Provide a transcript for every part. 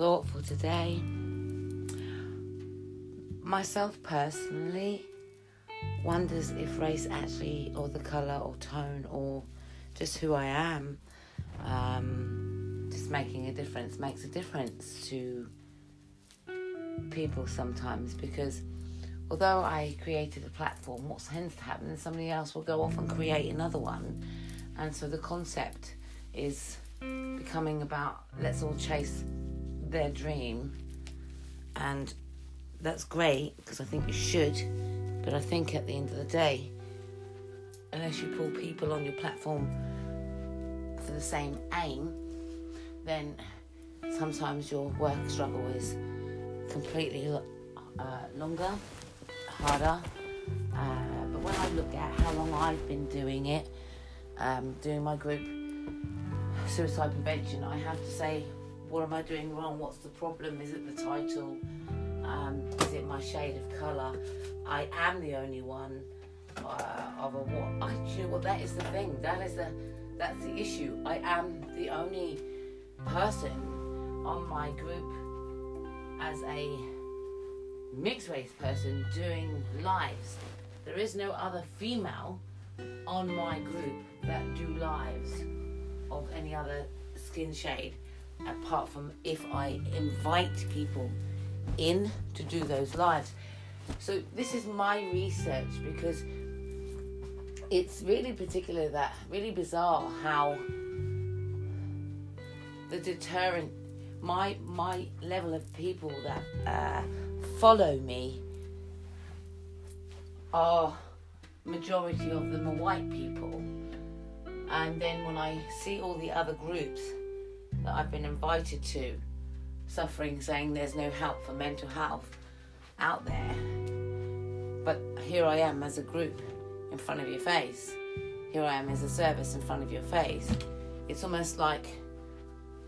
thought for today. Myself personally wonders if race actually, or the colour, or tone, or just who I am, um, just making a difference makes a difference to people sometimes because although I created a platform, what tends to happen is somebody else will go off and create another one. And so the concept is becoming about let's all chase their dream. And that's great because I think you should. But I think at the end of the day, unless you pull people on your platform for the same aim, then sometimes your work struggle is completely uh, longer, harder. Uh, but when I look at how long I've been doing it, um, doing my group suicide prevention, I have to say, what am I doing wrong? What's the problem? Is it the title? Um, is it my shade of colour? I am the only one uh, of a what? I, you? That is the thing. That is the that's the issue. I am the only person on my group as a mixed race person doing lives. There is no other female on my group that do lives of any other skin shade apart from if I invite people in to do those lives. So this is my research because it's really particular that really bizarre how the deterrent my my level of people that uh, follow me are majority of them are white people and then when I see all the other groups that I've been invited to suffering saying there's no help for mental health out there but here I am as a group in front of your face here I am as a service in front of your face it's almost like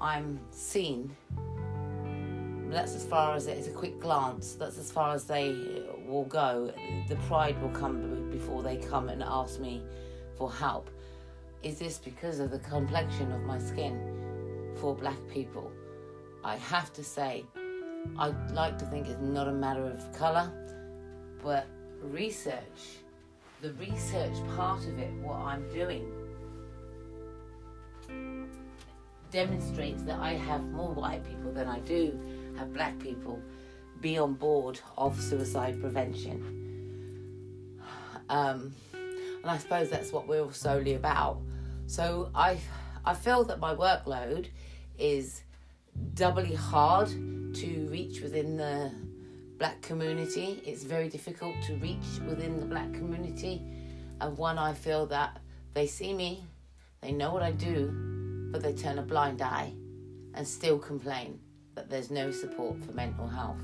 I'm seen that's as far as it is a quick glance. That's as far as they will go. The pride will come before they come and ask me for help. Is this because of the complexion of my skin for black people? I have to say, I'd like to think it's not a matter of colour, but research, the research part of it, what I'm doing, demonstrates that I have more white people than I do have black people be on board of suicide prevention. Um, and I suppose that's what we're all solely about. So I, I feel that my workload is doubly hard to reach within the black community. It's very difficult to reach within the black community. And one, I feel that they see me, they know what I do, but they turn a blind eye and still complain that there's no support for mental health,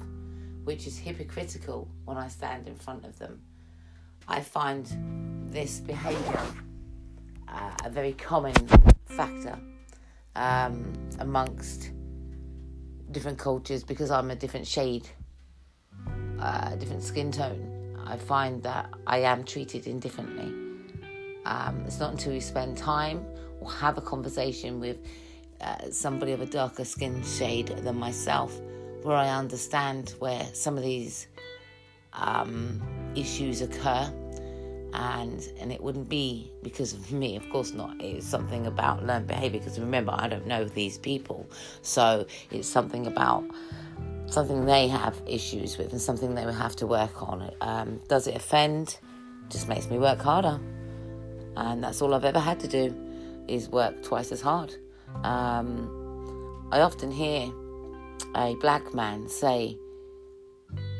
which is hypocritical when I stand in front of them. I find this behaviour uh, a very common factor um, amongst different cultures because I'm a different shade, uh, different skin tone. I find that I am treated indifferently. Um, it's not until we spend time or have a conversation with uh, somebody of a darker skin shade than myself, where I understand where some of these um, issues occur. And and it wouldn't be because of me, of course not. It's something about learned behavior. Because remember, I don't know these people, so it's something about something they have issues with and something they will have to work on. Um, does it offend? Just makes me work harder, and that's all I've ever had to do is work twice as hard. Um, I often hear a black man say,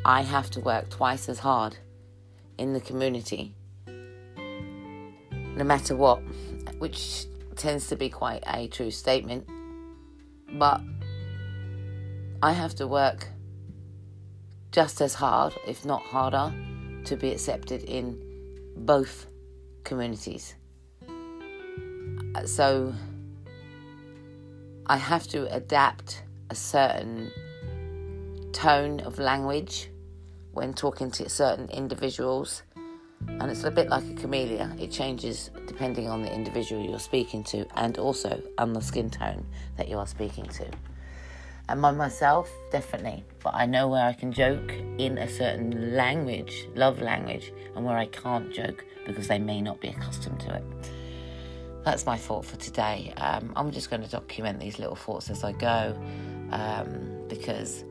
I have to work twice as hard in the community, no matter what, which tends to be quite a true statement. But I have to work just as hard, if not harder, to be accepted in both communities. So I have to adapt a certain tone of language when talking to certain individuals. And it's a bit like a chameleon, it changes depending on the individual you're speaking to and also on the skin tone that you are speaking to. Am I myself? Definitely. But I know where I can joke in a certain language, love language, and where I can't joke because they may not be accustomed to it. That's my thought for today. Um, I'm just going to document these little thoughts as I go um, because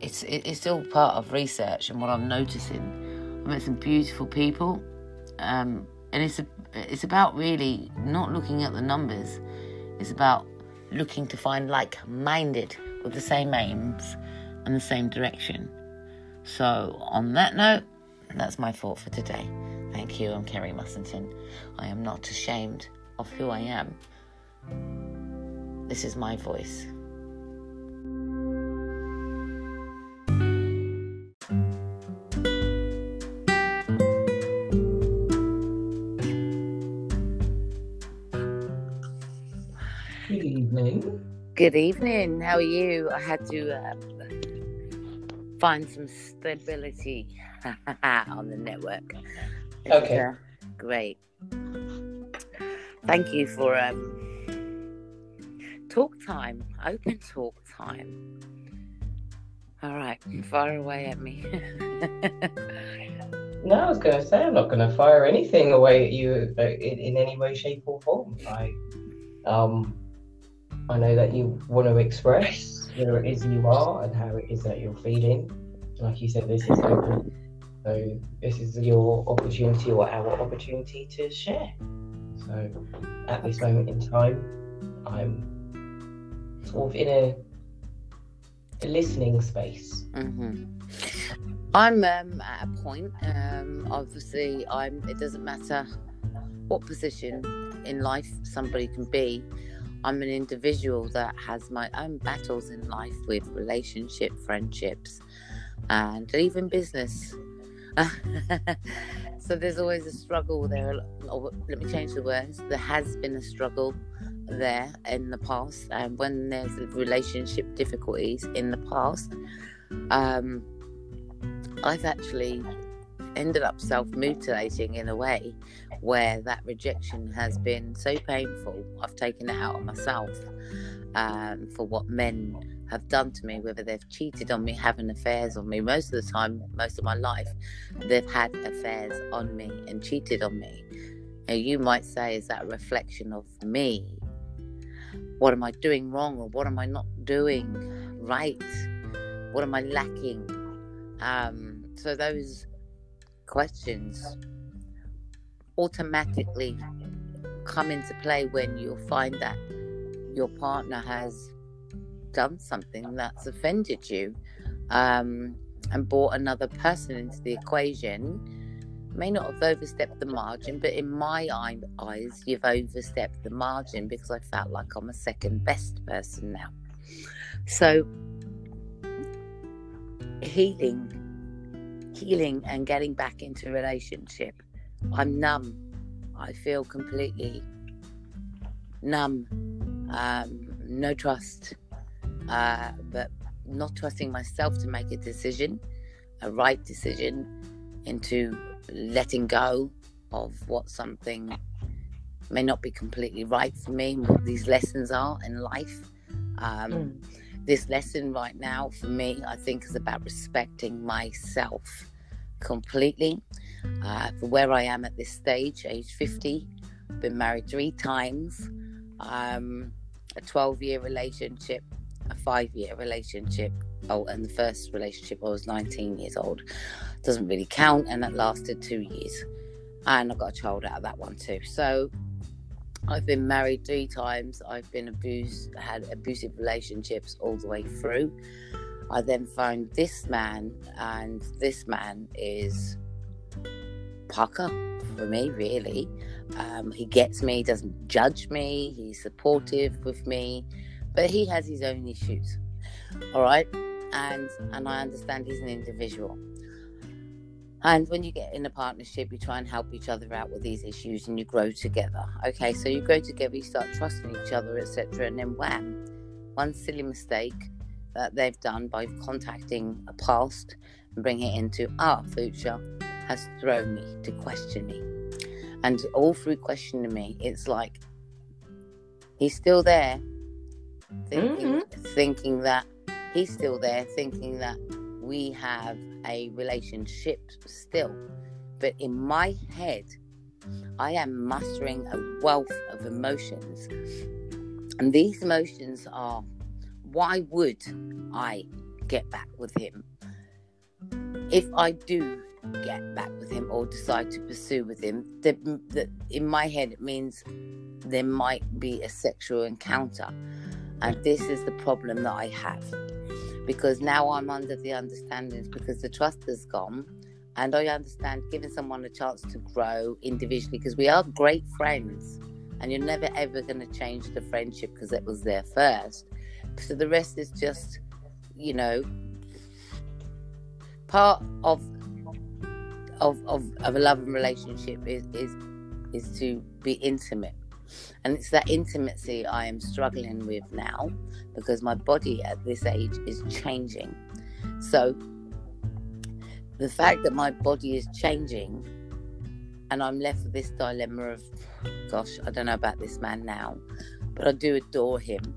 it's it's still part of research and what I'm noticing. I met some beautiful people, um, and it's a, it's about really not looking at the numbers. It's about looking to find like-minded with the same aims and the same direction. So, on that note, that's my thought for today. Thank you. I'm Kerry Mussington. I am not ashamed of who I am. This is my voice. Good evening. How are you? I had to uh, find some stability on the network. Okay. Uh, great. Thank you for um, talk time, open talk time. All right, fire away at me. no, I was going to say I'm not going to fire anything away at you uh, in, in any way, shape, or form. I um I know that you want to express where it is you are and how it is that you're feeling. Like you said, this is open. So this is your opportunity or our opportunity to share. So at this moment in time, I'm sort of in a, a listening space. Mm-hmm. I'm um, at a point. Um, obviously, I'm. It doesn't matter what position in life somebody can be. I'm an individual that has my own battles in life with relationship, friendships, and even business. so there's always a struggle there. Oh, let me change the words. There has been a struggle there in the past, and when there's relationship difficulties in the past, um, I've actually ended up self mutilating in a way where that rejection has been so painful. I've taken it out on myself um, for what men have done to me, whether they've cheated on me, having affairs on me. Most of the time, most of my life, they've had affairs on me and cheated on me. Now, you might say, is that a reflection of me? What am I doing wrong or what am I not doing right? What am I lacking? Um, so, those questions automatically come into play when you find that your partner has done something that's offended you um, and brought another person into the equation. May not have overstepped the margin but in my eyes you've overstepped the margin because i felt like i'm a second best person now. So healing healing and getting back into relationship I'm numb. I feel completely numb. Um, no trust, uh, but not trusting myself to make a decision, a right decision, into letting go of what something may not be completely right for me, what these lessons are in life. Um, mm. This lesson right now for me, I think, is about respecting myself completely uh, for where I am at this stage, age 50. Been married three times, um, a 12 year relationship, a five year relationship. Oh, and the first relationship I was 19 years old. Doesn't really count, and that lasted two years. And I got a child out of that one too. So I've been married three times. I've been abused, had abusive relationships all the way through. I then found this man, and this man is Parker for me, really. Um, he gets me, doesn't judge me, he's supportive with me, but he has his own issues. All right, and and I understand he's an individual. And when you get in a partnership, you try and help each other out with these issues, and you grow together. Okay, so you grow together, you start trusting each other, etc., and then wham, one silly mistake that they've done by contacting a past and bringing it into our future has thrown me to question me. And all through questioning me, it's like he's still there, thinking mm-hmm. thinking that he's still there, thinking that we have a relationship still. But in my head, I am mustering a wealth of emotions. And these emotions are why would I get back with him? If I do get back with him or decide to pursue with him, that, that in my head it means there might be a sexual encounter. And this is the problem that I have. Because now I'm under the understanding because the trust is gone. And I understand giving someone a chance to grow individually because we are great friends and you're never ever going to change the friendship because it was there first. So the rest is just, you know, part of of, of, of a loving relationship is, is is to be intimate and it's that intimacy I am struggling with now because my body at this age is changing. So the fact that my body is changing and I'm left with this dilemma of, gosh, I don't know about this man now, but I do adore him.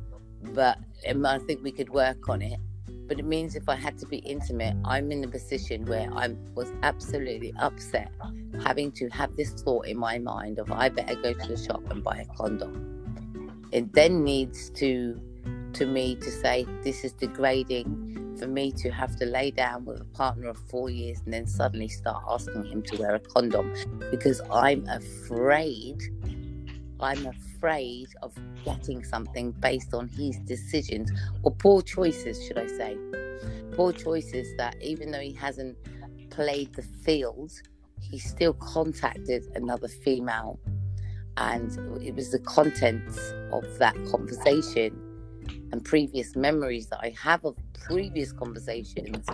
But um, I think we could work on it. But it means if I had to be intimate, I'm in a position where I was absolutely upset having to have this thought in my mind of I better go to the shop and buy a condom. It then needs to to me to say this is degrading for me to have to lay down with a partner of four years and then suddenly start asking him to wear a condom because I'm afraid I'm afraid of getting something based on his decisions or poor choices, should I say. Poor choices that even though he hasn't played the field, he still contacted another female. And it was the contents of that conversation and previous memories that I have of previous conversations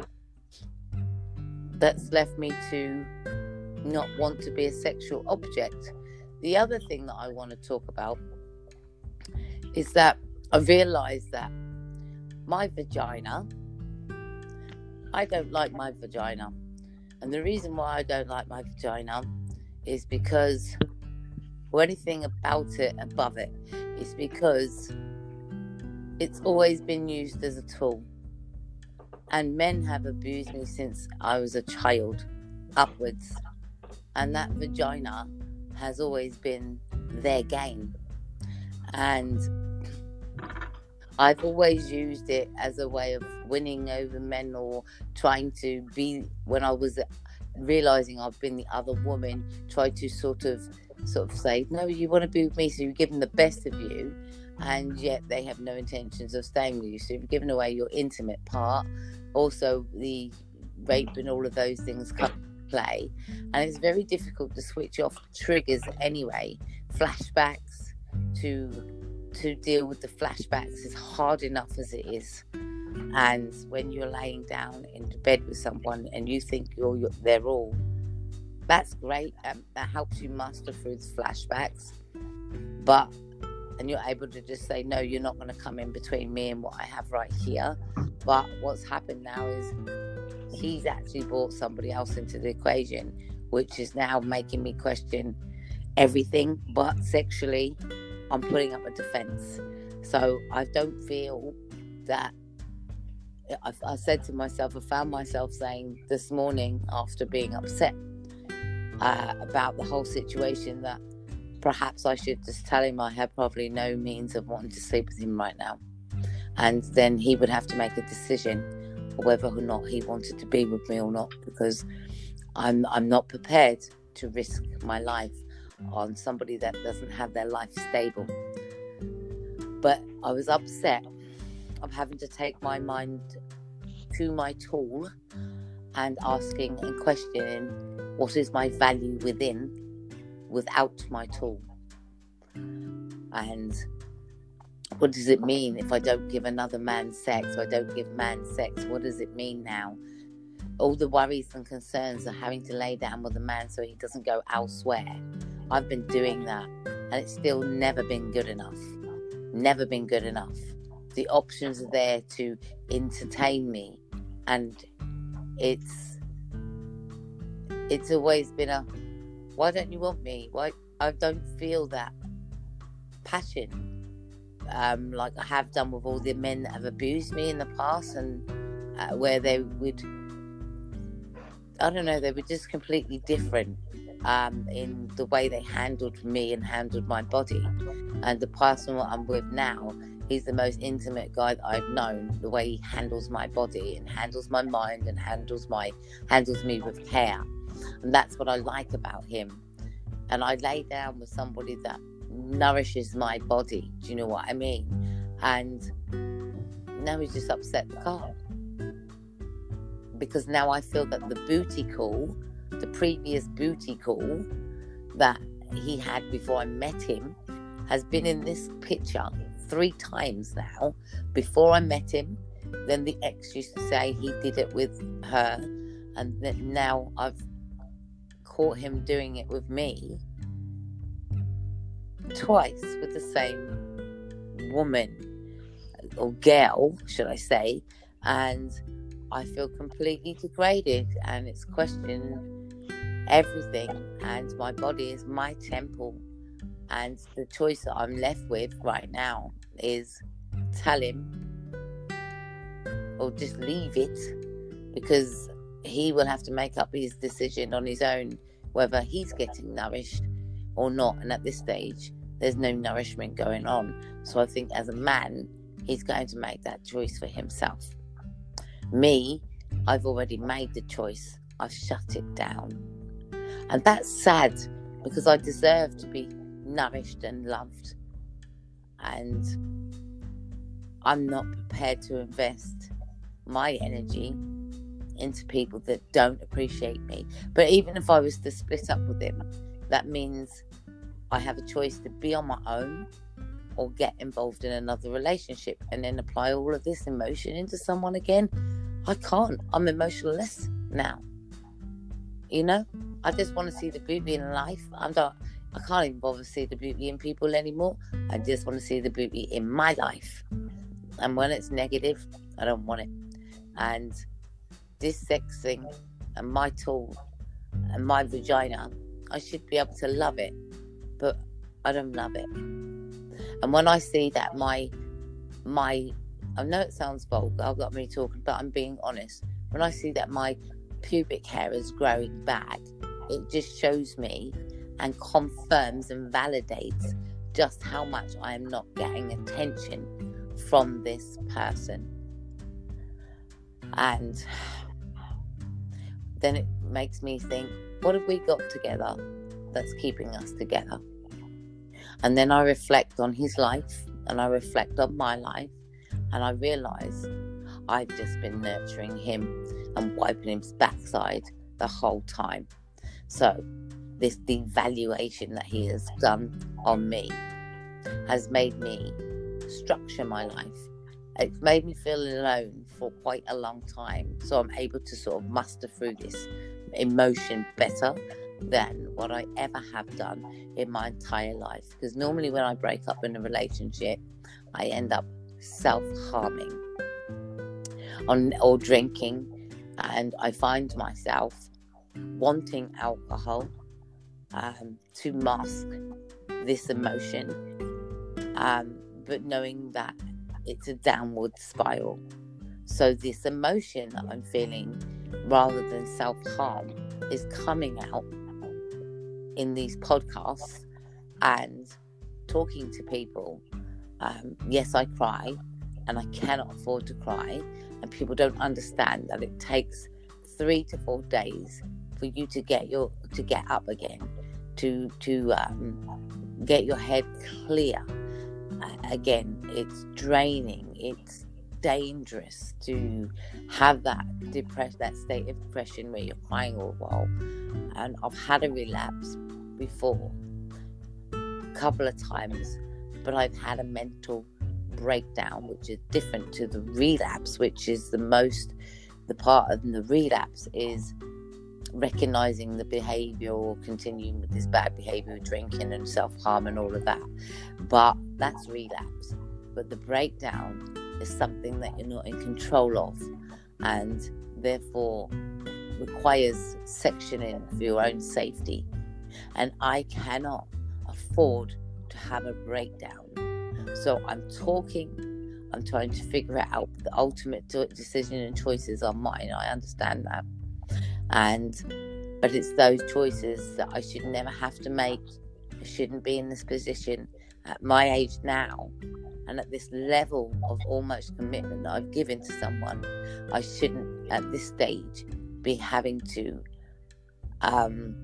that's left me to not want to be a sexual object. The other thing that I want to talk about is that I realized that my vagina, I don't like my vagina. And the reason why I don't like my vagina is because, or anything about it above it, is because it's always been used as a tool. And men have abused me since I was a child upwards. And that vagina has always been their game. And I've always used it as a way of winning over men or trying to be when I was realizing I've been the other woman, try to sort of sort of say, No, you want to be with me, so you give them the best of you and yet they have no intentions of staying with you. So you've given away your intimate part. Also the rape and all of those things come play. And it's very difficult to switch off triggers anyway. Flashbacks to to deal with the flashbacks is hard enough as it is. And when you're laying down in bed with someone and you think you're, you're they're all, that's great. Um, that helps you master through the flashbacks. But and you're able to just say, no, you're not going to come in between me and what I have right here. But what's happened now is he's actually brought somebody else into the equation, which is now making me question everything but sexually I'm putting up a defense. So I don't feel that I, I, said to myself, I found myself saying this morning after being upset uh, about the whole situation that perhaps I should just tell him I have probably no means of wanting to sleep with him right now. And then he would have to make a decision whether or not he wanted to be with me or not because I'm I'm not prepared to risk my life on somebody that doesn't have their life stable. But I was upset of having to take my mind to my tool and asking and questioning what is my value within without my tool. And what does it mean if I don't give another man sex or I don't give man sex? What does it mean now? All the worries and concerns of having to lay down with a man so he doesn't go elsewhere I've been doing that and it's still never been good enough. Never been good enough. The options are there to entertain me and it's it's always been a why don't you want me? Why I don't feel that passion. Um, like I have done with all the men that have abused me in the past, and uh, where they would, I don't know, they were just completely different um, in the way they handled me and handled my body. And the person that I'm with now, he's the most intimate guy that I've known. The way he handles my body and handles my mind and handles my handles me with care, and that's what I like about him. And I lay down with somebody that nourishes my body. Do you know what I mean? And now he's just upset the car because now I feel that the booty call, the previous booty call that he had before I met him, has been in this picture three times now. Before I met him, then the ex used to say he did it with her, and that now I've caught him doing it with me twice with the same woman or girl, should I say, and I feel completely degraded and it's questioning everything and my body is my temple and the choice that I'm left with right now is tell him or just leave it because he will have to make up his decision on his own whether he's getting nourished or not. And at this stage, there's no nourishment going on. So I think as a man, he's going to make that choice for himself. Me, I've already made the choice, I've shut it down. And that's sad because I deserve to be nourished and loved. And I'm not prepared to invest my energy into people that don't appreciate me. But even if I was to split up with him, that means I have a choice to be on my own or get involved in another relationship and then apply all of this emotion into someone again. I can't. I'm emotionless now. You know, I just want to see the beauty in life. I'm not. I can't even bother to see the beauty in people anymore. I just want to see the beauty in my life. And when it's negative, I don't want it. And this sex thing and my tool and my vagina, I should be able to love it, but I don't love it. And when I see that my my I know it sounds vulgar, I've got me talking, but I'm being honest. When I see that my pubic hair is growing back, it just shows me and confirms and validates just how much I am not getting attention from this person. And then it makes me think, what have we got together that's keeping us together? And then I reflect on his life and I reflect on my life and I realize I've just been nurturing him and wiping his backside the whole time. So, this devaluation that he has done on me has made me structure my life. It's made me feel alone for quite a long time. So I'm able to sort of muster through this emotion better than what I ever have done in my entire life. Because normally, when I break up in a relationship, I end up self harming or drinking, and I find myself wanting alcohol um, to mask this emotion, um, but knowing that it's a downward spiral. So, this emotion that I'm feeling, rather than self harm, is coming out in these podcasts and talking to people. Um, yes, I cry and I cannot afford to cry, and people don't understand that it takes three to four days for you to get your to get up again, to to um, get your head clear again, it's draining. It's dangerous to have that depressed that state of depression where you're crying all the while. And I've had a relapse before, a couple of times, but I've had a mental breakdown, which is different to the relapse, which is the most the part of the relapse is recognizing the behavior or continuing with this bad behavior, drinking and self harm and all of that. But that's relapse. But the breakdown is something that you're not in control of and therefore requires sectioning for your own safety. And I cannot afford to have a breakdown So I'm talking, I'm trying to figure it out. The ultimate decision and choices are mine. I understand that. And, but it's those choices that I should never have to make. I shouldn't be in this position at my age now and at this level of almost commitment that I've given to someone. I shouldn't, at this stage, be having to um,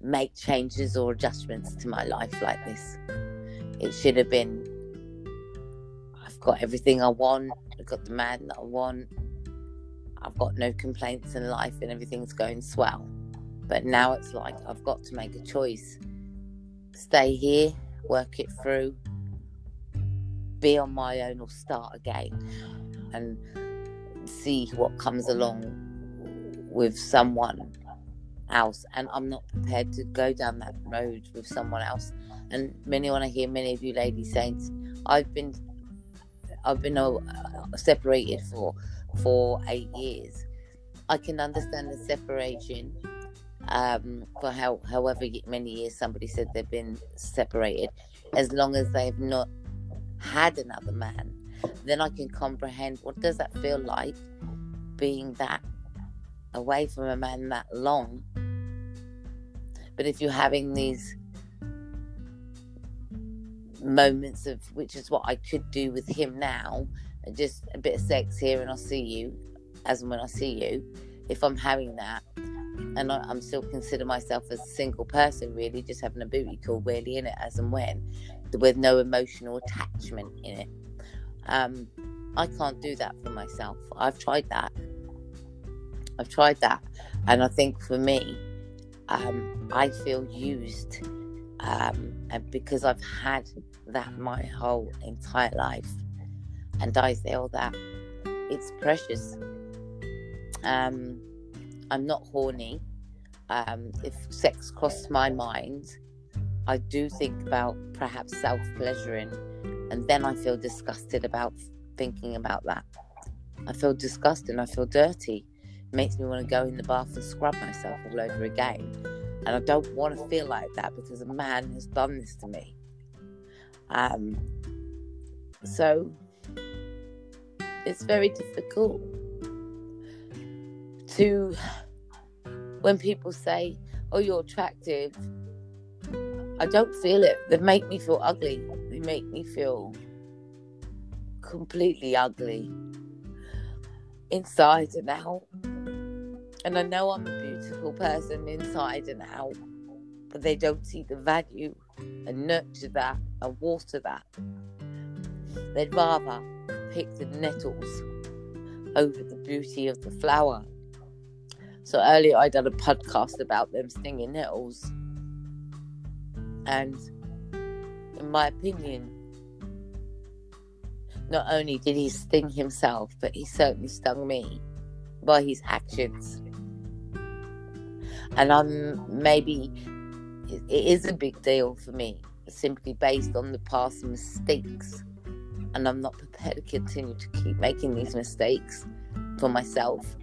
make changes or adjustments to my life like this. It should have been I've got everything I want, I've got the man that I want, I've got no complaints in life, and everything's going swell. But now it's like I've got to make a choice stay here, work it through, be on my own, or start again and see what comes along with someone else and I'm not prepared to go down that road with someone else. And many when I hear many of you ladies saying, I've been I've been uh, separated for for eight years. I can understand the separation um, for how however many years somebody said they've been separated, as long as they've not had another man. Then I can comprehend what does that feel like being that away from a man that long. But if you're having these moments of which is what I could do with him now, just a bit of sex here and I'll see you as and when I see you. If I'm having that, and I, am still consider myself a single person, really, just having a booty call, really, in it as and when, with no emotional attachment in it. Um, I can't do that for myself. I've tried that. I've tried that, and I think for me, um, I feel used, um, and because I've had that my whole entire life, and I feel that it's precious. Um, I'm not horny. Um, if sex crosses my mind, I do think about perhaps self pleasuring, and then I feel disgusted about thinking about that. I feel disgusted. I feel dirty makes me want to go in the bath and scrub myself all over again. And I don't want to feel like that because a man has done this to me. Um, so it's very difficult to, when people say, Oh, you're attractive, I don't feel it. They make me feel ugly. They make me feel completely ugly inside and out. And I know I'm a beautiful person inside and out, but they don't see the value and nurture that and water that. They'd rather pick the nettles over the beauty of the flower. So earlier I did a podcast about them stinging nettles. And in my opinion, not only did he sting himself, but he certainly stung me by his actions. And I'm maybe it is a big deal for me simply based on the past mistakes. And I'm not prepared to continue to keep making these mistakes for myself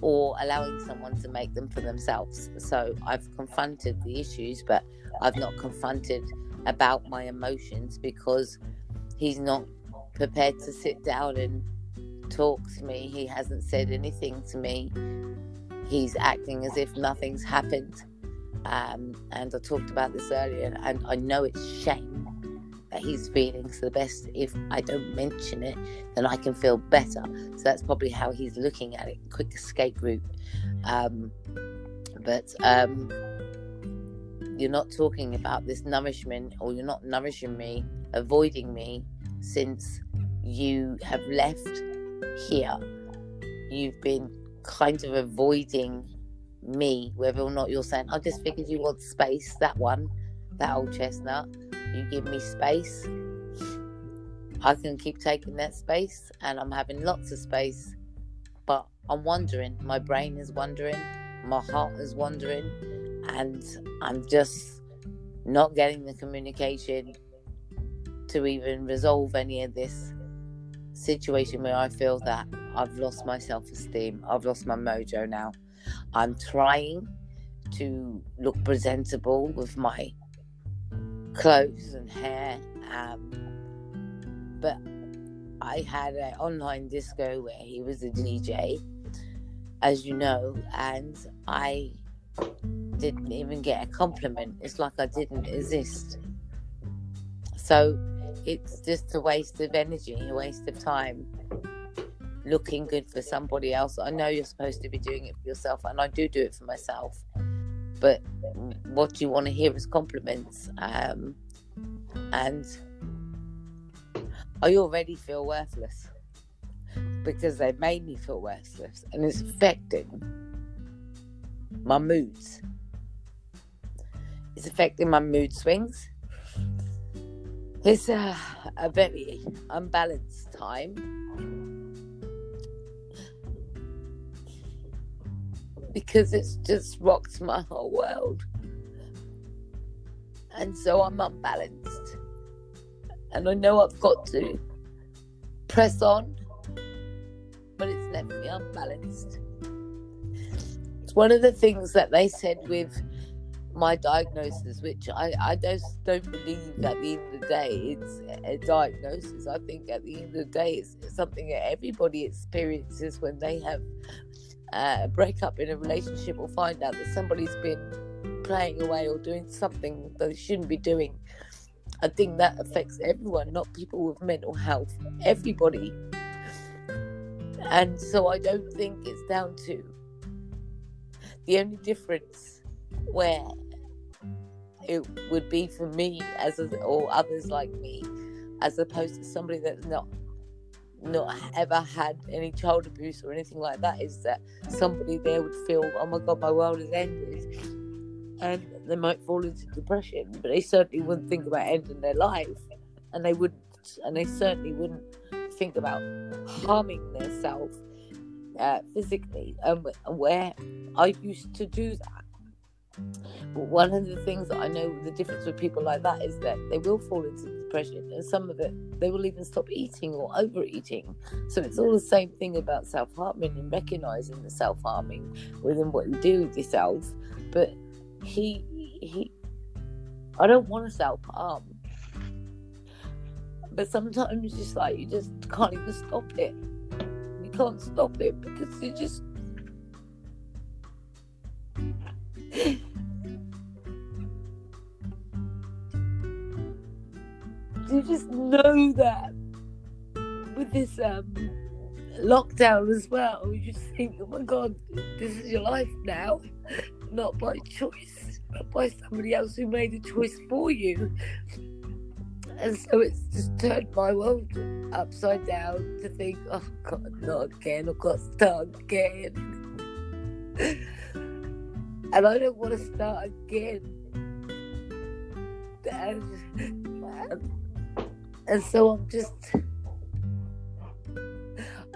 or allowing someone to make them for themselves. So I've confronted the issues, but I've not confronted about my emotions because he's not prepared to sit down and talk to me. He hasn't said anything to me. He's acting as if nothing's happened. Um, and I talked about this earlier, and I know it's shame that he's feeling. So the best if I don't mention it, then I can feel better. So that's probably how he's looking at it. Quick escape route. Um, but um, you're not talking about this nourishment, or you're not nourishing me, avoiding me since you have left here. You've been kind of avoiding me, whether or not you're saying, I just figured you want space, that one, that old chestnut. You give me space. I can keep taking that space, and I'm having lots of space. But I'm wondering, my brain is wondering, my heart is wondering, and I'm just not getting the communication to even resolve any of this situation where I feel that I've lost my self esteem, I've lost my mojo now. I'm trying to look presentable with my clothes and hair Um, but I had an online disco where he was a DJ, as you know, and I didn't even get a compliment. It's like I didn't exist. So it's just a waste of energy, a waste of time looking good for somebody else. I know you're supposed to be doing it for yourself, and I do do it for myself. But what you want to hear is compliments. Um, and I already feel worthless because they've made me feel worthless and it's affecting my moods. It's affecting my mood swings. It's a, a very unbalanced time. Because it's just rocked my whole world. And so I'm unbalanced and I know I've got to press on, but it's left me unbalanced. It's one of the things that they said with my diagnosis, which I, I just don't believe at the end of the day it's a diagnosis. I think at the end of the day it's something that everybody experiences when they have Uh, a breakup in a relationship or find out that somebody's been playing away or doing something that they shouldn't be doing I think that affects everyone, not people with mental health, everybody. And so I don't think it's down to the only difference where it would be for me as a, or others like me, as opposed to somebody that's not not ever had any child abuse or anything like that, is that somebody there would feel, oh my god, my world has ended and they might fall into depression, but they certainly wouldn't think about ending their life, and they wouldn't, and they certainly wouldn't think about harming themselves uh, physically. Um, where I used to do that. But one of the things that I know the difference with people like that is that they will fall into depression, and some of it they will even stop eating or overeating. So it's all the same thing about self harming and recognizing the self harming within what you do with yourself. But he he I don't want to self harm. But sometimes it's just like you just can't even stop it. You can't stop it because you just you just know that with this um lockdown as well, you just think, oh my god, this is your life now, not by choice, but by somebody else who made a choice for you. And so it's just turned my world upside down to think, oh god, not again, I've got to start again. and I don't want to start again. And, and, and so I'm just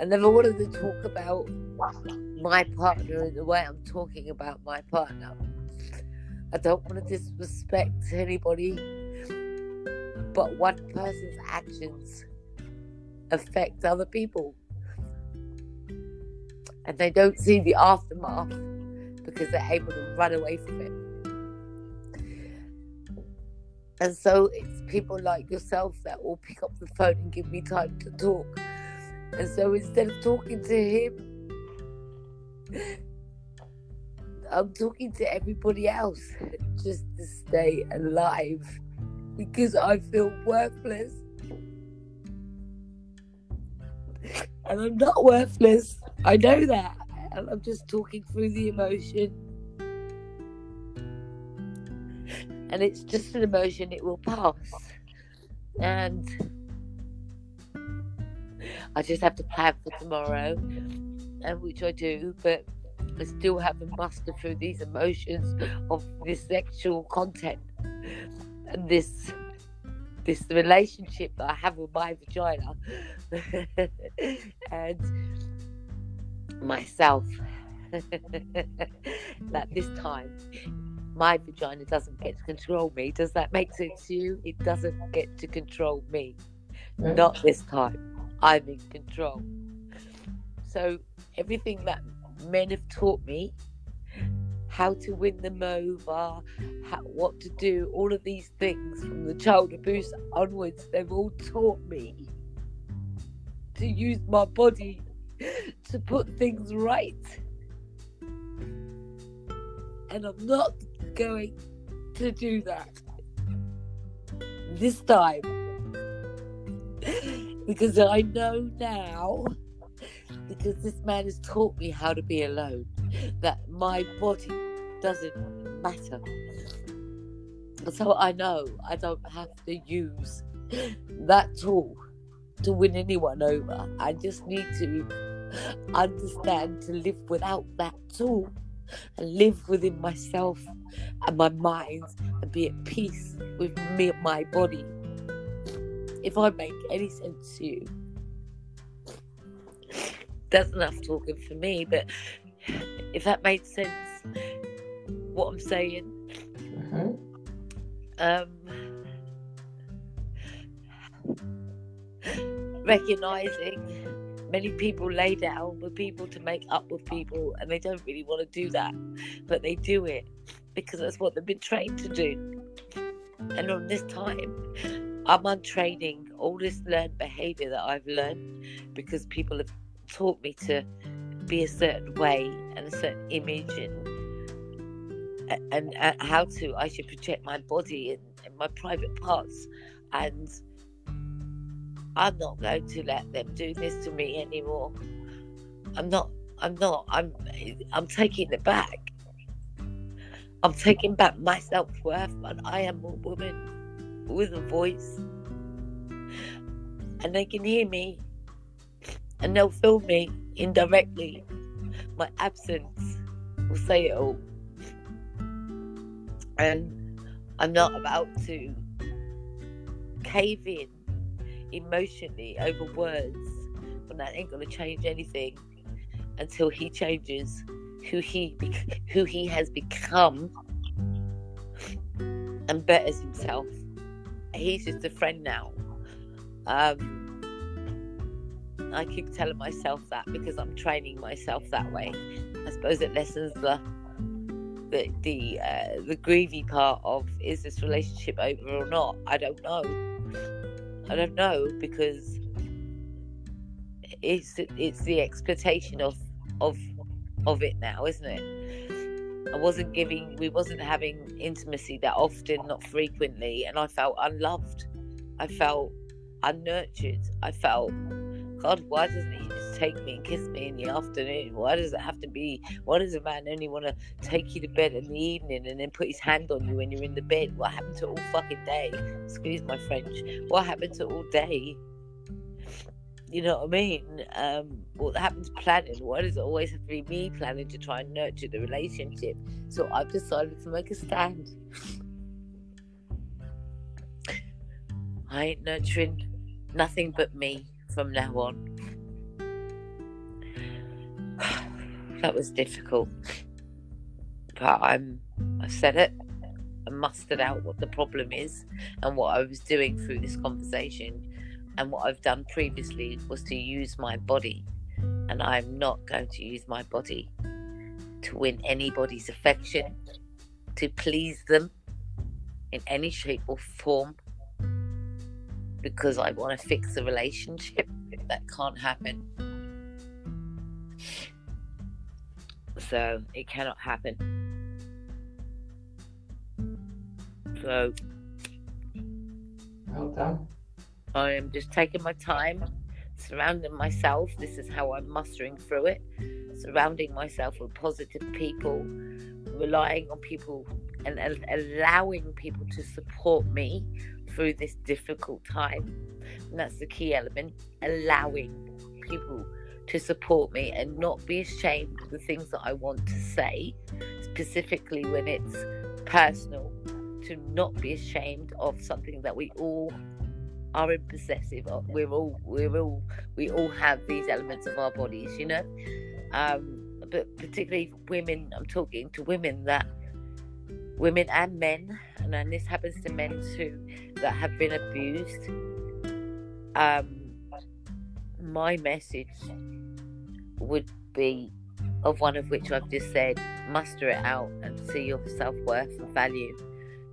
I never wanted to talk about my partner in the way I'm talking about my partner. I don't want to disrespect anybody, but one person's actions affect other people. And they don't see the aftermath because they're able to run away from it. And so it's people like yourself that will pick up the phone and give me time to talk and so instead of talking to him, I'm talking to everybody else just to stay alive because I feel worthless. And I'm not worthless. I know that. And I'm just talking through the emotion. And it's just an emotion, it will pass. And I just have to plan for tomorrow, and which I do, but I still haven't mustered through these emotions of this sexual content and this this relationship that I have with my vagina and myself. that this time my vagina doesn't get to control me. Does that make sense to you? It doesn't get to control me. Not this time. I'm in control. So everything that men have taught me how to win them over, how, what to do, all of these things from the child abuse onwards, they've all taught me to use my body to put things right. And I'm not going to do that this time. Because I know now because this man has taught me how to be alone that my body doesn't matter. So I know I don't have to use that tool to win anyone over. I just need to understand to live without that tool and live within myself and my mind and be at peace with me and my body. If I make any sense to you, that's enough talking for me, but if that made sense, what I'm saying, Mhm. um, recognizing many people lay down with people to make up with people and they don't really want to do that but they do it because that's what they've been trained to do. And on this time i'm untraining all this learned behavior that i've learned because people have taught me to be a certain way and a certain image and and, and how to i should project my body and, and my private parts and I'm not going to let them do this to me anymore. I'm not. I'm not. I'm. I'm taking it back. I'm taking back my self worth, and I am a woman with a voice, and they can hear me, and they'll feel me indirectly. My absence will say it all, and I'm not about to cave in emotionally over words but that ain't gonna change anything until he changes who he bec- who he has become and betters himself. He's just a friend now. Um i keep telling myself that because i'm training myself that way. I suppose it lessens the the the uh, the part of is this relationship over or not? I don't know I don't know because it's it's the expectation of of of it now, isn't it? I wasn't giving, we wasn't having intimacy that often, not frequently, and I felt unloved. I felt unnurtured. I felt, God, why doesn't he take me and kiss me in the afternoon? Why does it have to be? Why does a man only want to take you to bed in the evening and then put his hand on you when you're in the bed? What happened to all fucking day? Excuse my French. What happened to all day? You know what I mean? Um, what happened to planning? Why does it always have to be me planning to try and nurture the relationship? So I've decided to make a stand. I ain't nurturing nothing but me from now on. That was difficult. But I'm I said it. I mustered out what the problem is and what I was doing through this conversation and what I've done previously was to use my body and I'm not going to use my body to win anybody's affection, to please them in any shape or form because I want to fix the relationship. That can't happen. So it cannot happen. So Well done. I am just taking my time, surrounding myself. This is how I'm mustering through it. Surrounding myself with positive people, relying on people and al- allowing people to support me through this difficult time. And that's the key element allowing people to support me and not be ashamed of the things that I want to say, specifically when it's personal, to not be ashamed of something that we all are in possessive of. We're all we're all we all have these elements of our bodies, you know. Um, but particularly women, I'm talking to women that women and men, and then this happens to men too, that have been abused. Um, my message would be of one of which I've just said, muster it out and see your self worth and value.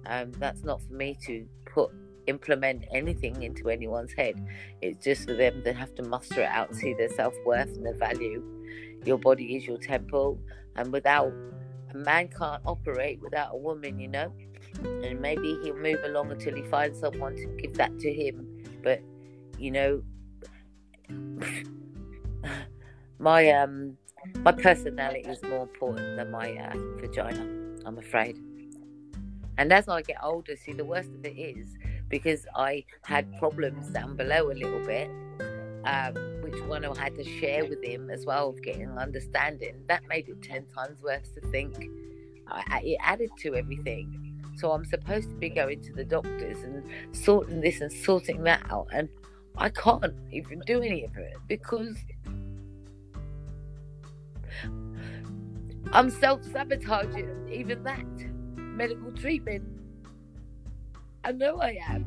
Um, that's not for me to put implement anything into anyone's head. It's just for them to have to muster it out see their self worth and their value. Your body is your temple, and without a man can't operate without a woman, you know. And maybe he'll move along until he finds someone to give that to him. But you know, my um my personality is more important than my uh, vagina. I'm afraid. And as I get older, see, the worst of it is because I had problems down below a little bit, um, which one I had to share with him as well of getting understanding. That made it 10 times worse to think. I, it added to everything. So I'm supposed to be going to the doctors and sorting this and sorting that out. And I can't even do any of it because I'm self sabotaging even that medical treatment. I know I am.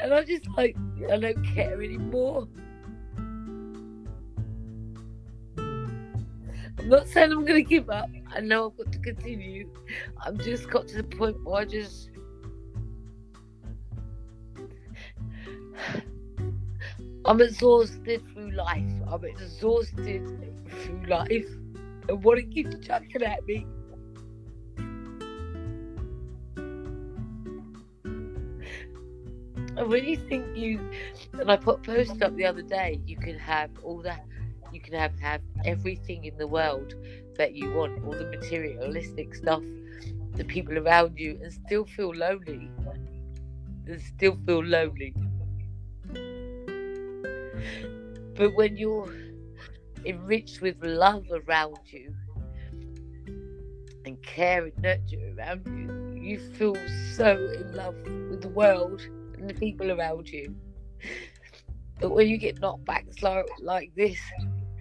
And I just like, I don't care anymore. I'm not saying I'm going to give up. I know I've got to continue. I've just got to the point where I just. I'm exhausted through life. I'm exhausted through life. And what it keeps chucking at me. And when you think you, and I put a post up the other day, you can have all that, you can have have everything in the world that you want, all the materialistic stuff, the people around you, and still feel lonely, and still feel lonely. But when you're enriched with love around you and care and nurture around you, you feel so in love with the world and the people around you. But when you get knocked back like, this,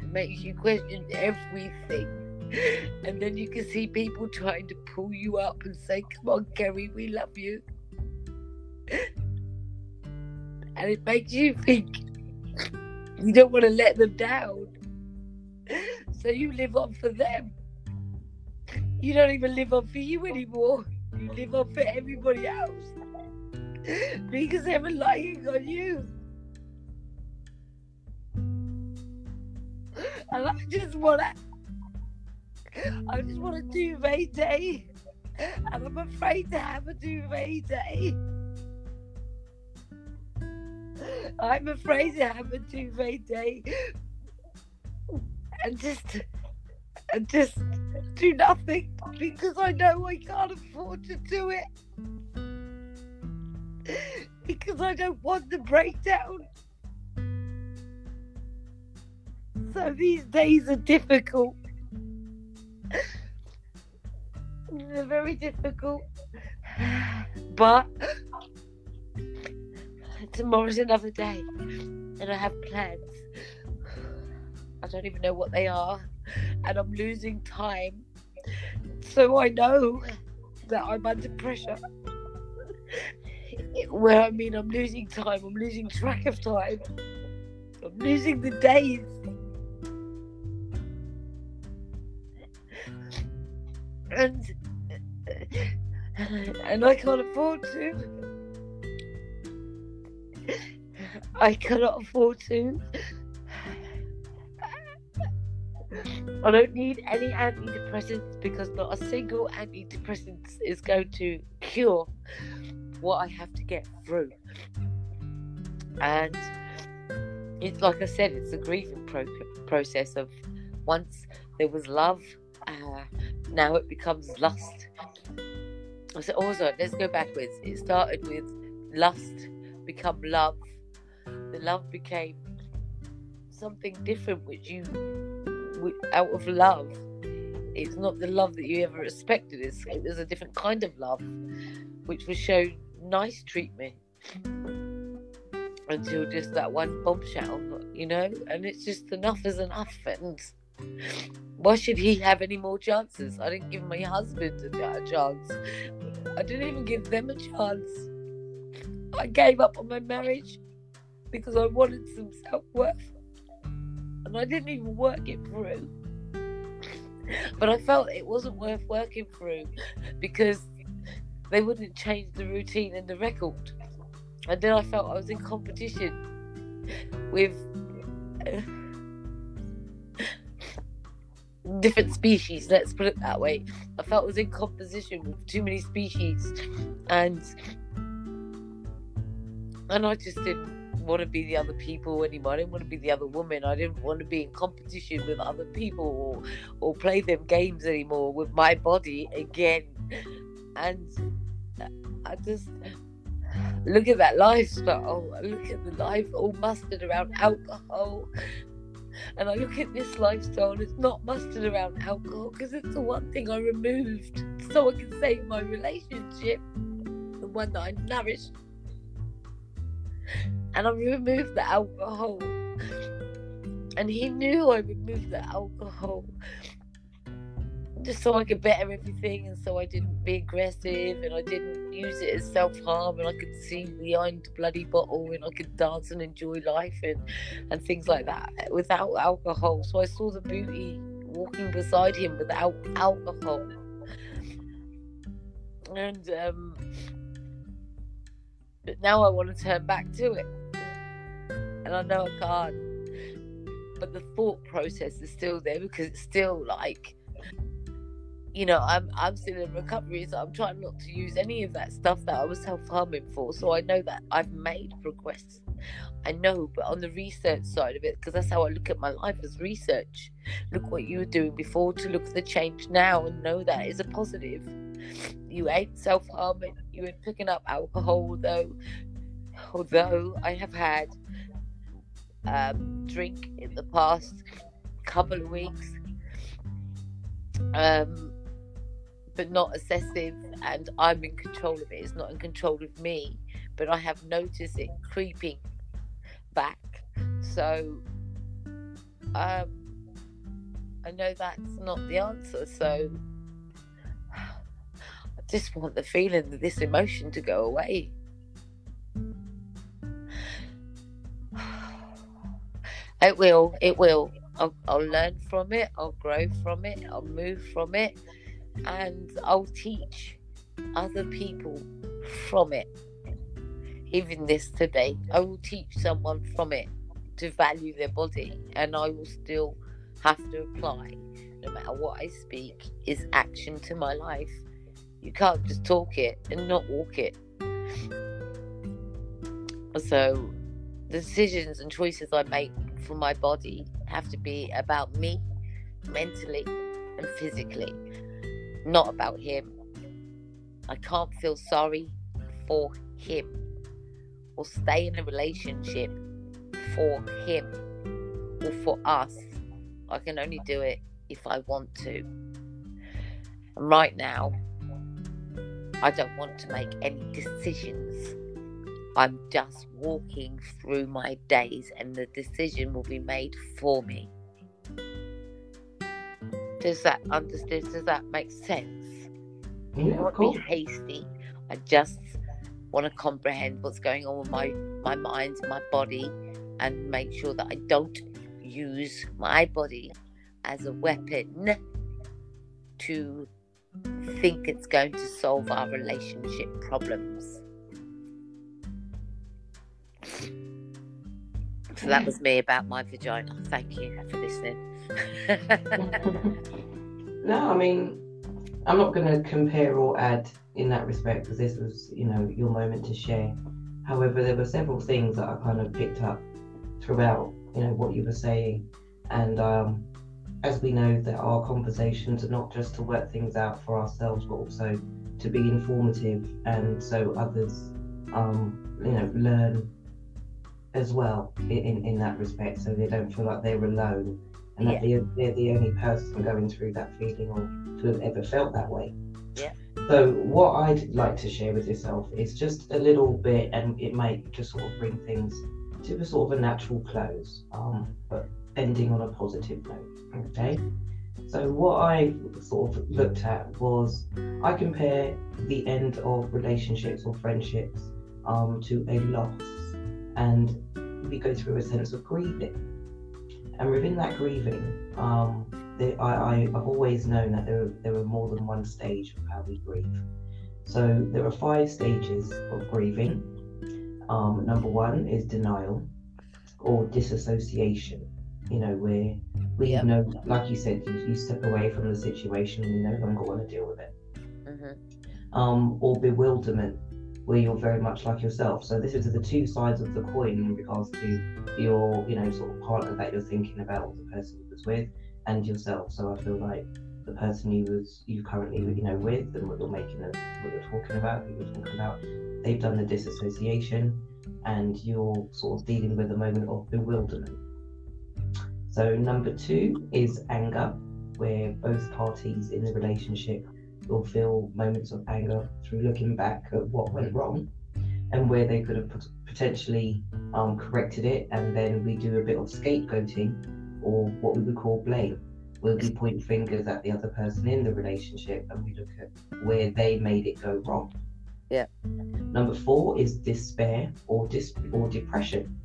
it makes you question everything. And then you can see people trying to pull you up and say, Come on, Kerry, we love you. And it makes you think you don't want to let them down. So you live on for them. You don't even live on for you anymore. You live on for everybody else because they're relying on you. And I just wanna I just wanna duvet day. And I'm afraid to have a duvet day. I'm afraid to have a duvet day. And just and just do nothing because I know I can't afford to do it because I don't want the breakdown. So these days are difficult. They're very difficult. But tomorrow's another day, and I have plans. I don't even know what they are, and I'm losing time. So I know that I'm under pressure where I mean I'm losing time, I'm losing track of time, I'm losing the days. And and I can't afford to. I cannot afford to. I don't need any antidepressants because not a single antidepressant is going to cure what I have to get through. And it's like I said, it's a grieving pro- process of once there was love, uh, now it becomes lust. So also, let's go backwards. It started with lust, become love. The love became something different, which you, out of love, it's not the love that you ever expected. It's, it was a different kind of love, which was shown nice treatment until just that one bombshell, you know, and it's just enough is enough. And why should he have any more chances? I didn't give my husband a chance. I didn't even give them a chance. I gave up on my marriage because I wanted some self worth. and I didn't even work it through. But I felt it wasn't worth working through because they wouldn't change the routine and the record. And then I felt I was in competition with uh, different species, let's put it that way. I felt I was in competition with too many species and and I just didn't want to be the other people anymore. I didn't want to be the other woman. I didn't want to be in competition with other people or or play them games anymore with my body again. And uh, I just look at that lifestyle. Look at the life all mustered around alcohol. And I look at this lifestyle and it's not mustered around alcohol because it's the one thing I removed so I can save my relationship, the one that I nourished and I removed the alcohol. And he knew I removed the alcohol just so I could better everything and so I didn't be aggressive and I didn't use it as self harm and I could see behind the bloody bottle and I could dance and enjoy life and, and things like that without alcohol. So I saw the beauty walking beside him without alcohol. And um, but now I want to turn back to it. And I know I can't. But the thought process is still there because it's still like you know, I'm I'm still in recovery, so I'm trying not to use any of that stuff that I was self harming for. So I know that I've made progress. I know, but on the research side of it, because that's how I look at my life as research. Look what you were doing before to look at the change now and know that is a positive. You ain't self harming. You ain't picking up alcohol, although, although I have had um, drink in the past couple of weeks, um, but not excessive, and I'm in control of it. It's not in control of me, but I have noticed it creeping back. So, um, I know that's not the answer. So I just want the feeling of this emotion to go away. It will, it will. I'll, I'll learn from it, I'll grow from it, I'll move from it, and I'll teach other people from it. Even this today, I will teach someone from it to value their body, and I will still have to apply, no matter what I speak, is action to my life. You can't just talk it and not walk it. So, the decisions and choices I make for my body have to be about me mentally and physically, not about him. I can't feel sorry for him or stay in a relationship for him or for us. I can only do it if I want to. And right now, I don't want to make any decisions. I'm just walking through my days and the decision will be made for me. Does that understand? Does that make sense? Yeah, I won't cool. be hasty. I just want to comprehend what's going on with my, my mind, my body, and make sure that I don't use my body as a weapon to think it's going to solve our relationship problems. So that was me about my vagina. Thank you for listening. no, I mean, I'm not going to compare or add in that respect because this was, you know, your moment to share. However, there were several things that I kind of picked up throughout, you know, what you were saying. And um, as we know, that our conversations are not just to work things out for ourselves, but also to be informative, and so others, um, you know, learn as well in, in that respect, so they don't feel like they're alone and that they're, they're the only person going through that feeling or to have ever felt that way. Yeah. So what I'd like to share with yourself is just a little bit, and it might just sort of bring things to a sort of a natural close, um, but ending on a positive note. Okay. So what I sort of looked at was I compare the end of relationships or friendships um, to a loss, and we go through a sense of grieving. And within that grieving, um, I, have always known that there, there are more than one stage of how we grieve. So there are five stages of grieving. Um, number one is denial or disassociation. You know, where we know, like you said, you, you, step away from the situation and you no longer want to deal with it. Mm-hmm. Um, or bewilderment, where you're very much like yourself. So this is the two sides of the coin in regards to your, you know, sort of partner that you're thinking about, or the person you was with, and yourself. So I feel like the person you was you currently you know with and what you're making of what you're talking about, who you're talking about, they've done the disassociation, and you're sort of dealing with a moment of bewilderment. So number two is anger, where both parties in the relationship will feel moments of anger through looking back at what went wrong and where they could have potentially um, corrected it. And then we do a bit of scapegoating or what we would call blame. Where we point fingers at the other person in the relationship and we look at where they made it go wrong. Yeah. Number four is despair or dis- or depression,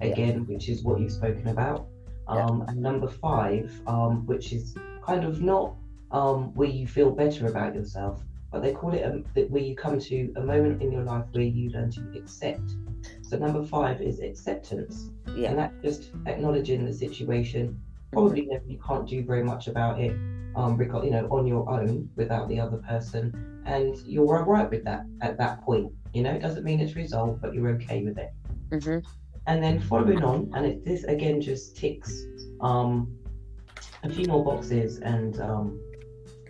again, yeah. which is what you've spoken about. Um, yeah. And number five, um, which is kind of not um, where you feel better about yourself, but they call it a, where you come to a moment in your life where you learn to accept. So number five is acceptance, yeah. and that's just acknowledging the situation. Probably mm-hmm. you can't do very much about it, um, you know, on your own without the other person, and you're alright with that at that point. You know, it doesn't mean it's resolved, but you're okay with it. Mm-hmm. And then following on, and it, this again just ticks um, a few more boxes and um,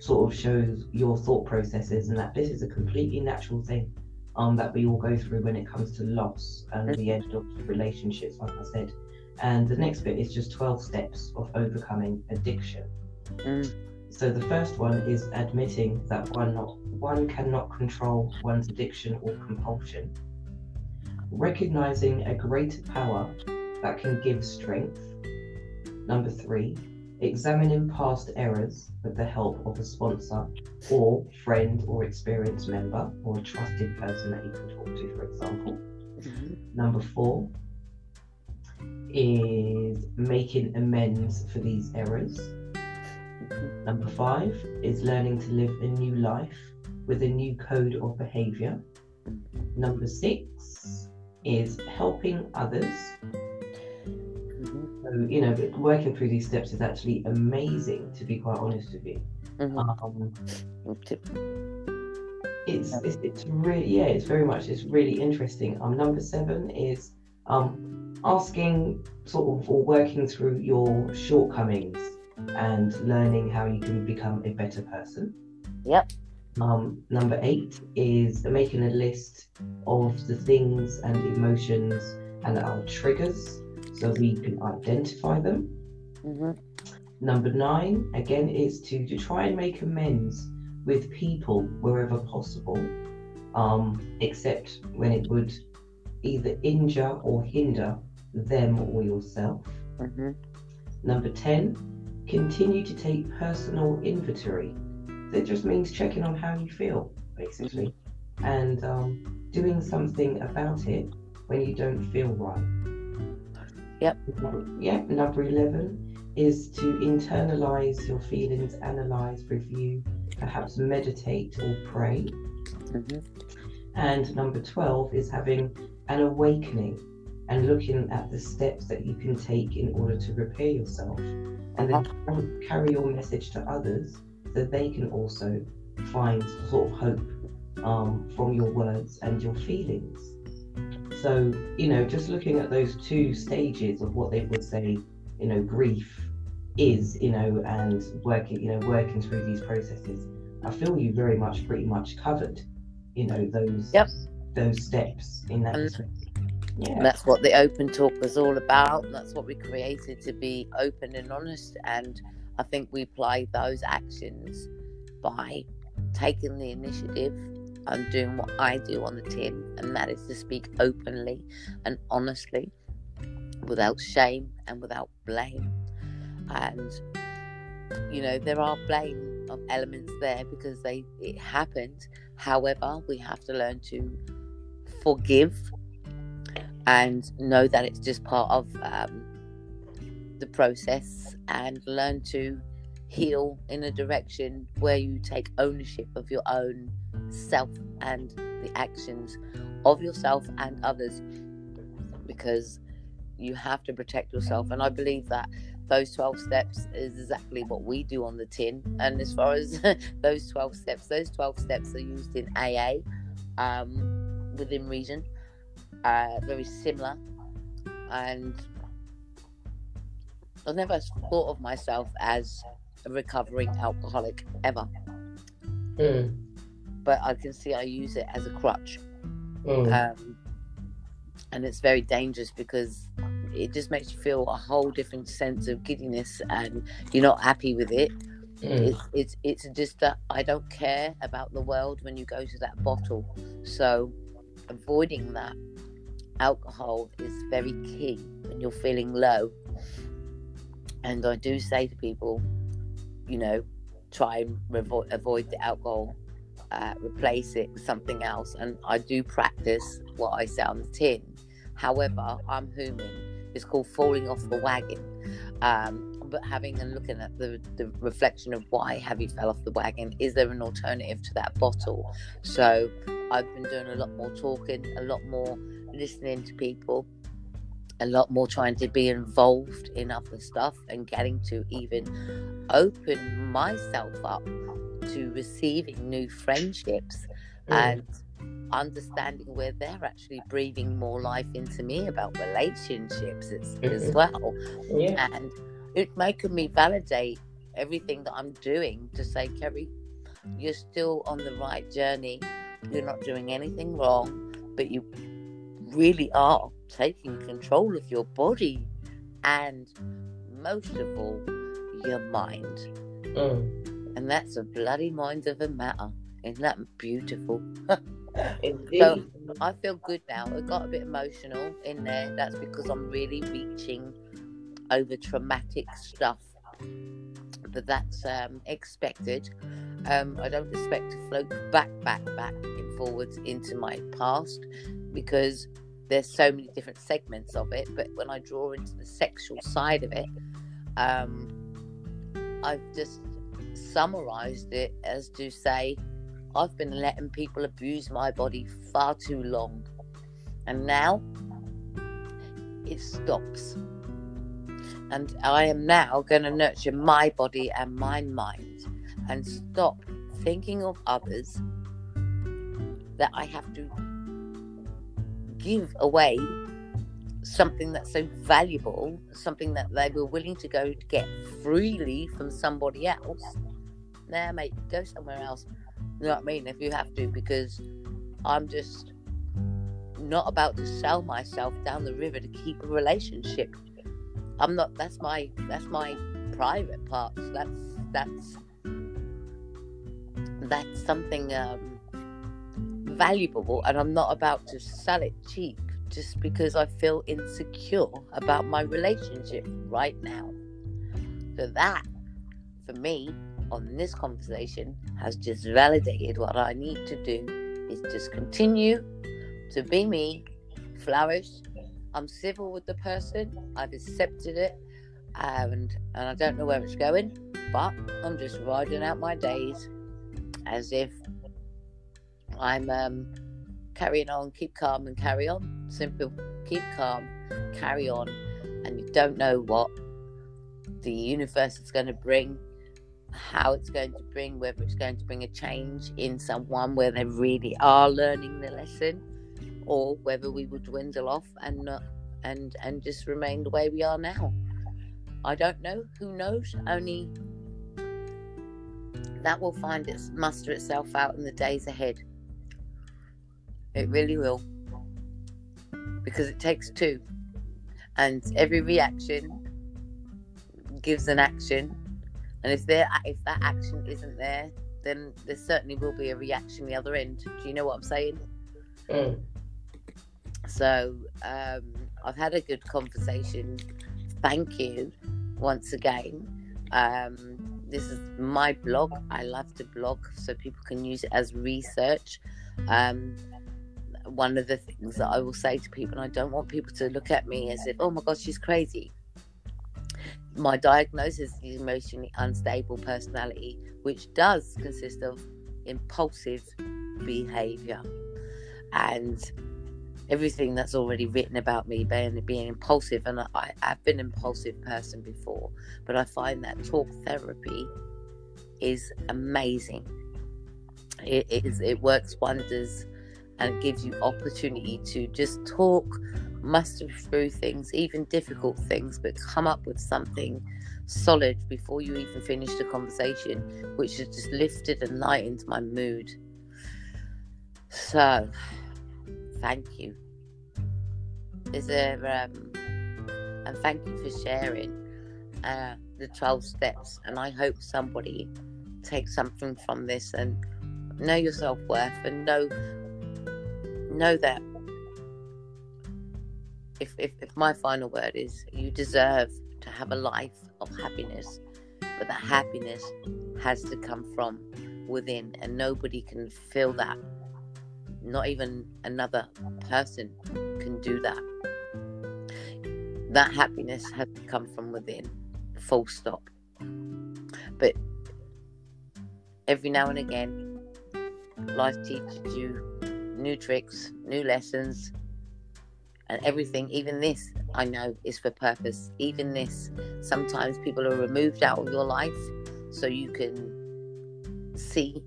sort of shows your thought processes, and that this is a completely natural thing um, that we all go through when it comes to loss and the end of relationships, like I said. And the next bit is just 12 steps of overcoming addiction. Mm. So the first one is admitting that one not one cannot control one's addiction or compulsion. Recognizing a greater power that can give strength. Number three, examining past errors with the help of a sponsor or friend or experienced member or a trusted person that you can talk to, for example. Mm-hmm. Number four is making amends for these errors. Mm-hmm. Number five is learning to live a new life with a new code of behavior. Number six is helping others you know, working through these steps is actually amazing, to be quite honest with you. Mm-hmm. Um, it's, it's, it's really, yeah, it's very much, it's really interesting. Um, number seven is um, asking sort of or working through your shortcomings and learning how you can become a better person. Yep. Um, number eight is making a list of the things and emotions and our triggers so we can identify them. Mm-hmm. Number nine, again, is to, to try and make amends with people wherever possible, um, except when it would either injure or hinder them or yourself. Mm-hmm. Number 10, continue to take personal inventory. That just means checking on how you feel, basically, mm-hmm. and um, doing something about it when you don't feel right. Yep. Yep. Number 11 is to internalize your feelings, analyze, review, perhaps meditate or pray. Mm-hmm. And number 12 is having an awakening and looking at the steps that you can take in order to repair yourself and then carry your message to others so they can also find sort of hope um, from your words and your feelings. So, you know, just looking at those two stages of what they would say, you know, grief is, you know, and working, you know, working through these processes, I feel you very much pretty much covered, you know, those yep. those steps in that Yeah. That's what the open talk was all about. That's what we created to be open and honest. And I think we apply those actions by taking the initiative I'm doing what I do on the tin, and that is to speak openly and honestly, without shame and without blame. And you know, there are blame of elements there because they it happened. However, we have to learn to forgive and know that it's just part of um, the process and learn to heal in a direction where you take ownership of your own self and the actions of yourself and others because you have to protect yourself. And i believe that those 12 steps is exactly what we do on the tin. And as far as those 12 steps those 12 steps are used in aa um, within reason uh, very similar. And I've never thought of myself as a recovering alcoholic ever Mm. but i can see i use it as a crutch Mm. um, and it's very dangerous because it just makes you feel a whole different sense of giddiness and you're not happy with it Mm. it's, it's it's just that i don't care about the world when you go to that bottle so avoiding that alcohol is very key when you're feeling low and i do say to people you know try and revo- avoid the alcohol uh, replace it with something else. And i do practice what i say on the tin. However i'm human. It's called falling off the wagon. Um, but having and looking at the, the reflection of why have you fell off the wagon is there an alternative to that bottle? So i've been doing a lot more talking a lot more listening to people a lot more trying to be involved in other stuff and getting to even open myself up to receiving new friendships Mm. and understanding where they're actually breathing more life into me about relationships as, as Mhm. well Yeah. and it's making me validate everything that I'm doing to say, Kerry, you're still on the right journey. You're not doing anything wrong, but you really are taking control of your body and most of all, your mind. Mm. And that's a bloody mind of a matter. Isn't that beautiful? So- I feel good now. I got a bit emotional in there. That's because I'm really reaching over traumatic stuff. But that's um, expected. Um, I don't expect to float back, back, back and forwards into my past because there's so many different segments of it. But when I draw into the sexual side of it, um, I've just summarized it as to say, I've been letting people abuse my body far too long. And now it stops. And I am now going to nurture my body and my mind and stop thinking of others that I have to give away something that's so valuable, something that they were willing to go to get freely from somebody else. Now, mate, go somewhere else. You know what I mean? If you have to, because I'm just not about to sell myself down the river to keep a relationship. I'm not. That's my. That's my private parts. That's that's that's something um, valuable, and I'm not about to sell it cheap just because I feel insecure about my relationship right now. So that, for me, on this conversation has just validated what I need to do is just continue to be me, flourish. I'm civil with the person. I've accepted it, and and I don't know where it's going, but I'm just riding out my days as if I'm um, carrying on. Keep calm and carry on. Simple. Keep calm, carry on, and you don't know what the universe is going to bring how it's going to bring, whether it's going to bring a change in someone where they really are learning the lesson, or whether we will dwindle off and not and and just remain the way we are now. I don't know. Who knows? Only that will find its muster itself out in the days ahead. It really will, because it takes two, and every reaction gives an action and if there, if that action isn't there, then there certainly will be a reaction the other end. Do you know what I'm saying? Mm. So um, I've had a good conversation. Thank you once again. Um, this is my blog. I love to blog so people can use it as research. Um, one of the things that I will say to people, and I don't want people to look at me as if, oh my God, she's crazy. my diagnosis is emotionally unstable personality, which does consist of impulsive behavior and everything that's already written about me being being impulsive and I, I've been an impulsive person before but I find that talk therapy is amazing it, it is it works wonders and gives you opportunity to just talk muster through things even difficult things but come up with something solid before you even finish the conversation which has just lifted and lightened my mood so thank you. Is there um, and thank you for sharing uh, the 12 steps and I hope somebody takes something from this and know your self-worth and know know that if, if, if my final word is you deserve to have a life of happiness but that happiness has to come from within and nobody can feel that not even another person can do that. That happiness has to come from within, full stop. But every now and again, life teaches you new tricks, new lessons, and everything. Even this, I know, is for purpose. Even this, sometimes people are removed out of your life so you can see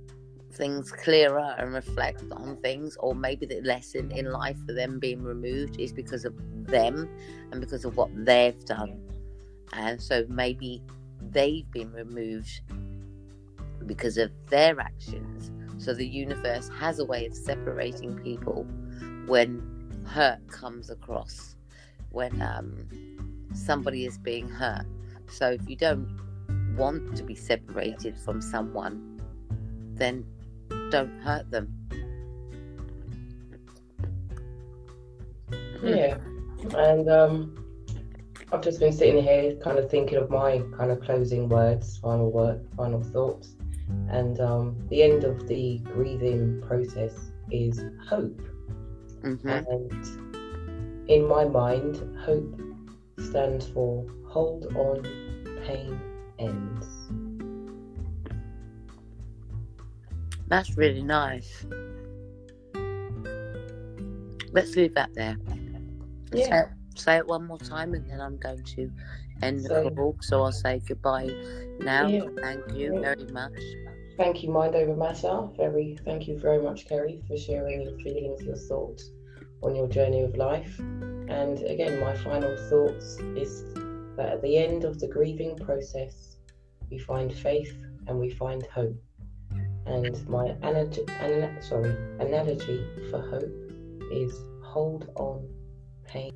things clearer and reflect on things, or maybe the lesson in life for them being removed is because of them and because of what they've done. And so maybe they've been removed because of their actions. So the universe has a way of separating people when hurt comes across, when um, somebody is being hurt. So if you don't want to be separated from someone, then don't hurt them. Yeah, and um, I've just been sitting here, kind of thinking of my kind of closing words, final word, final thoughts, and um, the end of the grieving process is hope. Mm-hmm. And in my mind, hope stands for hold on, pain ends. That's really nice. Let's leave that there. Yeah. Say, say it one more time and then I'm going to end the So- call. So I'll say goodbye now. Yeah. Thank you Yeah. very much. Thank you, Mind Over Matter. Very, thank you very much, Kerry, for sharing your feelings, your thoughts on your journey of life. And again, my final thoughts is that at the end of the grieving process, we find faith and we find hope. And my analogy, sorry, analogy for hope is hold on, pain